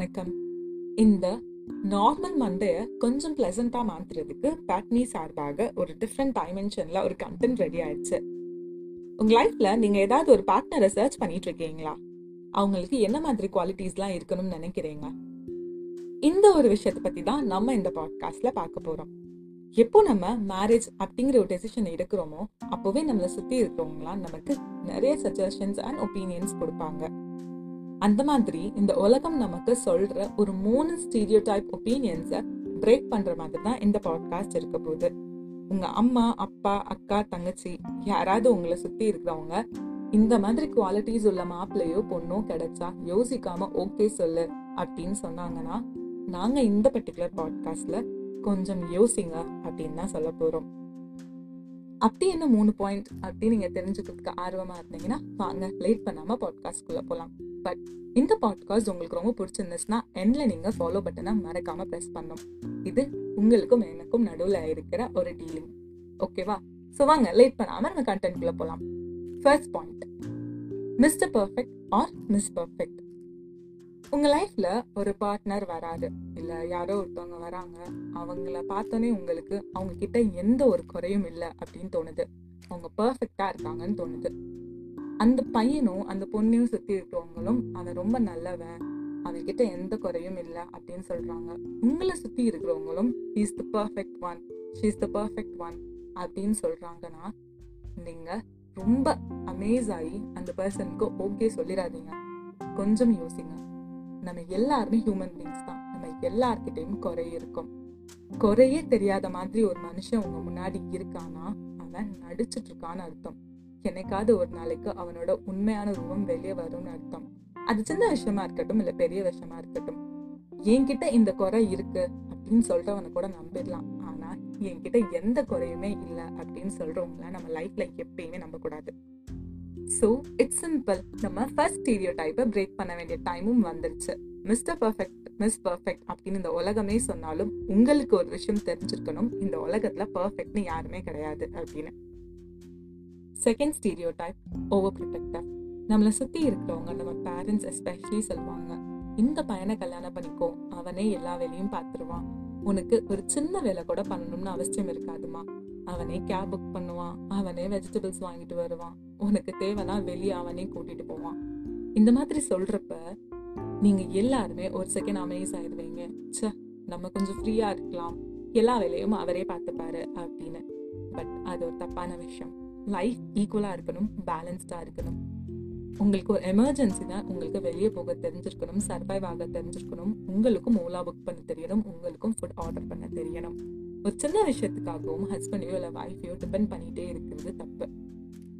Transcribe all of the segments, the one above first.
வணக்கம். இந்த நார்மல் மண்டைய கொஞ்சம் ப்ளசண்ட்டாக மாத்துறதுக்கு பேட்னி சார்பாக ஒரு டிஃப்ரெண்ட் டைமென்ஷன்ல ஒரு கண்டென்ட் ரெடி ஆயிடுச்சு. உங்கள் லைஃப்ல நீங்க ஏதாவது ஒரு பார்ட்னரை சர்ச் பண்ணிட்டு இருக்கீங்களா? அவங்களுக்கு என்ன மாதிரி குவாலிட்டிஸ்லாம் இருக்கணும்னு நினைக்கிறீங்க? இந்த ஒரு விஷயத்தை பற்றி தான் நம்ம இந்த பாட்காஸ்ட்ல பார்க்க போறோம். எப்போ நம்ம மேரேஜ் அப்படிங்கிற ஒரு டெசிஷன் எடுக்கிறோமோ அப்போவே நம்மளை சுற்றி இருக்கிறவங்களாம் நமக்கு நிறைய சஜஷன்ஸ் அண்ட் ஒப்பீனியன்ஸ் கொடுப்பாங்க. அந்த மாதிரி இந்த உலகம் நமக்கு சொல்ற ஒரு மூணு ஸ்டீரியோ டைப் ஒப்பீனியன்ஸை பிரேக் பண்ற மாதிரி தான் இந்த பாட்காஸ்ட் இருக்க போகுது. உங்க அம்மா அப்பா அக்கா தங்கச்சி யாராவது உங்களை சுத்தி இருக்கிறவங்க இந்த மாதிரி குவாலிட்டிஸ் உள்ள மாப்பிள்ளையோ பொண்ணோ கிடைச்சா யோசிக்காம ஓகே சொல்லு அப்படின்னு சொன்னாங்கன்னா நாங்க இந்த பர்டிகுலர் பாட்காஸ்ட்ல கொஞ்சம் யோசிங்க அப்படின்னு தான் சொல்ல போறோம். அப்படி என்ன மூணு பாயிண்ட் அப்படின்னு நீங்க தெரிஞ்சுக்கிறதுக்கு ஆர்வமா இருந்தீங்கன்னா வாங்க லேட் பண்ணாம பாட்காஸ்ட் குள்ள போலாம். பட் இந்த பாட்காஸ்ட் உங்களுக்கு ரொம்ப பிடிச்சிருந்துச்சுன்னா எண்ட்ல நீங்கள் ஃபாலோ பட்டனை மறக்காமல் ப்ரெஸ் பண்ணும் இது உங்களுக்கும் எனக்கும் நடுவில் இருக்கிற ஒரு டீலிங் ஓகேவா ஸோ வாங்க லேட் பண்ணாம நம்ம கண்டென்ட்குள்ளே போகலாம் first point mister perfect or miss perfect உங்கள் லைஃப்பில் ஒரு பார்ட்னர் வராது இல்லை யாரோ ஒருத்தவங்க வராங்க. அவங்கள பார்த்தோன்னே உங்களுக்கு அவங்க கிட்ட எந்த ஒரு குறையும் இல்லை அப்படின்னு தோணுது. அவங்க பர்ஃபெக்டாக இருக்காங்கன்னு தோணுது. அந்த பையனும் அந்த பொண்ணையும் சுற்றி இருக்கிறவங்களும் அவன் ரொம்ப நல்லவன். அவன் கிட்ட எந்த குறையும் இல்லை. அப்படின்னு சொல்கிறாங்க உங்களை சுற்றி இருக்கிறவங்களும் is the perfect one she's the perfect one அப்படின்னு சொல்கிறாங்கன்னா நீங்கள் ரொம்ப அமேஸ் ஆகி அந்த பர்சனுக்கு ஓகே சொல்லிடாதீங்க. கொஞ்சம் யோசிங்க. நம்ம எல்லாருமே ஹியூமன் பீங்ஸ் தான். நம்ம எல்லார்கிட்டையும் குறை இருக்கும். குறையே தெரியாத மாதிரி ஒரு மனுஷன் உங்க முன்னாடி இருக்கானா அவன் நடிச்சிட்டு இருக்கான்னு அர்த்தம். என்னைக்காவது ஒரு நாளைக்கு அவனோட உண்மையான ரூபம் வெளியே வரும்னு அர்த்தம். அது சின்ன விஷயமா இருக்கட்டும் இல்ல பெரிய விஷயமா இருக்கட்டும். என்கிட்ட இந்த குறை இருக்கு அப்படின்னு சொல்றவனை கூட நம்பிடலாம். ஆனா என்கிட்ட எந்த குறையுமே இல்லை அப்படின்னு சொல்றவங்கள நம்ம லைஃப்ல எப்பயுமே நம்ப கூடாது ஸோ இட்ஸ் சிம்பிள் நம்ம ஃபர்ஸ்ட் ஸ்டீரியோ டைப்பை பிரேக் பண்ண வேண்டிய டைமும் வந்துருச்சு. மிஸ்டர் பர்ஃபெக்ட் மிஸ் பர்ஃபெக்ட் அப்படின்னு இந்த உலகமே சொன்னாலும் உங்களுக்கு ஒரு விஷயம் தெரிஞ்சிருக்கணும். இந்த உலகத்துல பர்ஃபெக்ட்னு யாருமே கிடையாது அப்படின்னு. Second stereotype over protective நம்மளை சுற்றி இருக்கிறவங்க நம்ம பேரண்ட்ஸ் எஸ்பெஷலி சொல்லுவாங்க இந்த பையனை கல்யாணம் பண்ணிக்கோ அவனே எல்லா வேலையும் பார்த்துருவான். உனக்கு ஒரு சின்ன வேலை கூட பண்ணணும்னு அவசியம் இருக்காதுமா. அவனே கேப் புக் பண்ணுவான் அவனே வெஜிடபிள்ஸ் வாங்கிட்டு வருவான். உனக்கு தேவைன்னா வெளியே அவனே கூட்டிட்டு போவான். இந்த மாதிரி சொல்றப்ப நீங்க எல்லாருமே ஒரு செகண்ட் அமேஸ் ஆயிடுவீங்க. ச நம்ம கொஞ்சம் ஃப்ரீயா இருக்கலாம். எல்லா வேலையும் அவரே பார்த்துப்பாரு அப்படின்னு. பட் அது ஒரு தப்பான விஷயம். லைஃப் ஈக்குவலாக இருக்கணும் பேலன்ஸ்டாக இருக்கணும். உங்களுக்கு ஒரு எமர்ஜென்சி தான் உங்களுக்கு வெளியே போக தெரிஞ்சிருக்கணும் சர்வைவ் ஆக தெரிஞ்சிருக்கணும். உங்களுக்கும் ஓலா புக் பண்ண தெரியணும் உங்களுக்கும் ஃபுட் ஆர்டர் பண்ண தெரியணும். ஒரு சின்ன விஷயத்துக்காகவும் ஹஸ்பண்டையோ இல்லை ஒய்ஃபையோ டிபெண்ட் பண்ணிகிட்டே இருக்கிறது தப்பு.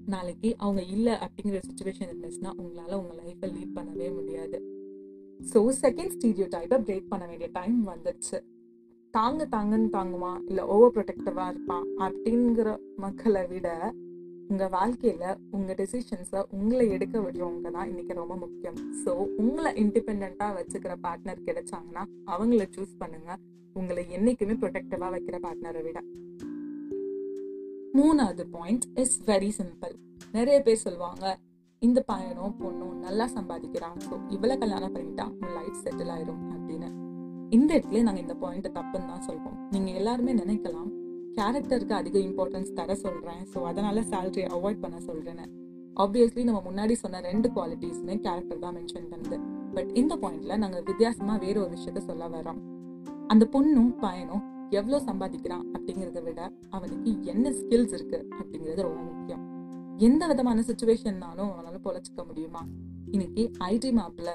நாளைக்கு அவங்க இல்லை அப்படிங்கிற சுச்சுவேஷன் இருந்துச்சுன்னா உங்களால் உங்கள் லைஃப்பை லீட் பண்ணவே முடியாது. ஸோ செகண்ட் ஸ்டீரியோ டைப்பை பிரேக் பண்ண வேண்டிய டைம் வந்துடுச்சு தாங்க தாங்கன்னு தாங்குவான் இல்லை ஓவர் ப்ரொடெக்டிவாக இருப்பான் அப்படிங்கிற மக்களை விட உங்கள் வாழ்க்கையில் உங்கள் டெசிஷன்ஸை உங்களை எடுக்க விடுறவங்க தான் இன்றைக்கி ரொம்ப முக்கியம். ஸோ உங்களை இண்டிபெண்டா வச்சுக்கிற பார்ட்னர் கிடைச்சாங்கன்னா அவங்கள சூஸ் பண்ணுங்கள் உங்களை என்றைக்குமே ப்ரொடெக்டிவாக வைக்கிற பார்ட்னரை விட. மூணாவது பாயிண்ட் இஸ் வெரி சிம்பிள் நிறைய பேர் சொல்லுவாங்க இந்த பையனும் பொண்ணும் நல்லா சம்பாதிக்கிறான். ஸோ இவ்வளோ கல்யாணம் பண்ணிட்டா உன் லைஃப் செட்டில் ஆயிரும் அப்படின்னு. இந்த இடத்துல நாங்கள் இந்த பாயிண்ட்டை தப்புன்னு தான் சொல்றோம். நீங்கள் எல்லாருமே நினைக்கலாம் கேரக்டருக்கு அதிக இம்பார்ட்டன்ஸ் தர சொல்கிறேன் ஸோ அதனால் சேலரி அவாய்ட் பண்ண சொல்கிறேன்னு ஆப்வியஸ்லி நம்ம முன்னாடி சொன்ன ரெண்டு குவாலிட்டிஸ்மே கேரக்டர் தான் மென்ஷன் பண்ணுது. பட் இந்த பாயிண்ட்ல நாங்கள் வித்தியாசமாக வேற ஒரு விஷயத்த சொல்ல வரோம் அந்த பொண்ணும் பையனும் எவ்வளோ சம்பாதிக்கிறான் அப்படிங்கிறத விட அவனுக்கு என்ன ஸ்கில்ஸ் இருக்குது அப்படிங்கிறது ரொம்ப முக்கியம். எந்த விதமான சுச்சுவேஷன்னாலும் அவனால் பொழைச்சிக்க முடியுமா? இன்னைக்கு ஐடி மேப்பில்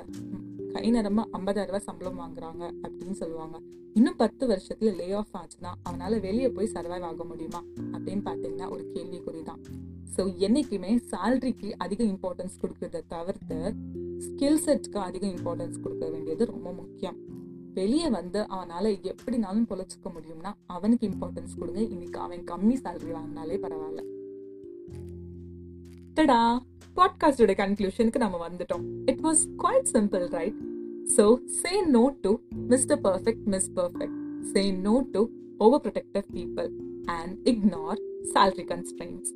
கை நிறமா ஐம்பதாயிரம் ரூபாய் சம்பளம் வாங்குறாங்க அப்படின்னு சொல்லுவாங்க. இன்னும் பத்து வருஷத்துல லே ஆஃப் ஆச்சுன்னா அவனால வெளியே போய் சர்வைவ் ஆக முடியுமா அப்படின்னு பார்த்தீங்கன்னா ஒரு கேள்விக்குறி தான் ஸோ என்னைக்குமே சேலரிக்கு அதிக இம்பார்ட்டன்ஸ் கொடுக்கறத தவிர்த்து ஸ்கில் செட்க்கு அதிக இம்பார்ட்டன்ஸ் கொடுக்க வேண்டியது ரொம்ப முக்கியம். வெளியே வந்து அவனால எப்படினாலும் பொழைச்சிக்க முடியும்னா அவனுக்கு இம்பார்ட்டன்ஸ் கொடுங்க. இன்னைக்கு அவன் கம்மி சேலரி வாங்கினாலே பரவாயில்ல. டடா பாட்காஸ்டோட கன்க்ளூஷனுக்கு நம்ம வந்துட்டோம். It was quite simple right so say no to mister perfect miss perfect say no to over protective people and ignore salary constraints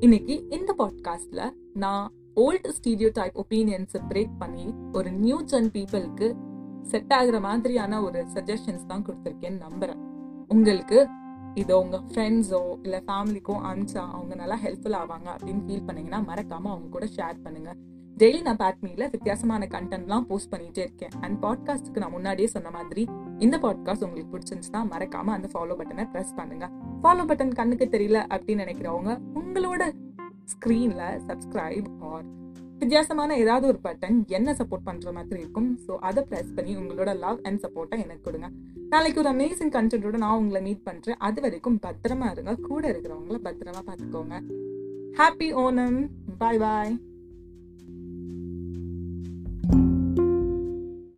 இன்னைக்கு இந்த பாட்காஸ்ட்ல நான் ஓல்டு ஸ்டீடியோ டைப் ஒப்பீனியன்ஸை பிரேக் பண்ணி ஒரு நியூ ஜென் பீப்புளுக்கு செட் ஆகுற மாதிரியான ஒரு சஜஷன்ஸ் தான் கொடுத்துருக்கேன்னு நம்புறேன். உங்களுக்கு இதோ உங்கள் ஃப்ரெண்ட்ஸோ இல்லை ஃபேமிலிக்கோ அனுப்பிச்சா அவங்க நல்லா ஹெல்ப்ஃபுல் ஆவாங்க அப்படின்னு ஃபீல் பண்ணிங்கன்னா மறக்காமல் அவங்க கூட ஷேர் பண்ணுங்க. டெய்லி நான் பேட்மியில் வித்தியாசமான கண்டென்ட்லாம் போஸ்ட் பண்ணிகிட்டே இருக்கேன். அண்ட் பாட்காஸ்ட்டுக்கு நான் முன்னாடியே சொன்ன மாதிரி இந்த பாட்காஸ்ட் உங்களுக்கு பிடிச்சிருந்துச்சுன்னா மறக்காமல் அந்த ஃபாலோ பட்டனை ப்ரெஸ் பண்ணுங்க. ஃபாலோ பட்டன் கண்ணுக்கு தெரியல அப்படின்னு நினைக்கிறவங்க உங்களோட ஸ்க்ரீனில் சப்ஸ்கிரைப் ஆர் வித்தியாசமான ஏதாவது ஒரு பட்டன் என்ன சப்போர்ட் பண்ற மாதிரி இருக்கும். ஸோ அதை ப்ரெஸ் பண்ணி உங்களோட லவ் அண்ட் சப்போர்ட்டை எனக்கு கொடுங்க. நாளைக்கு ஒரு அமேசிங் கண்டென்ட்டோட நான் உங்களை மீட் பண்றேன். அது வரைக்கும் பத்திரமா இருங்க. கூட இருக்கிறவங்கள பத்திரமா பார்த்துக்கோங்க. ஹாப்பி ஓனம் பாய் பாய்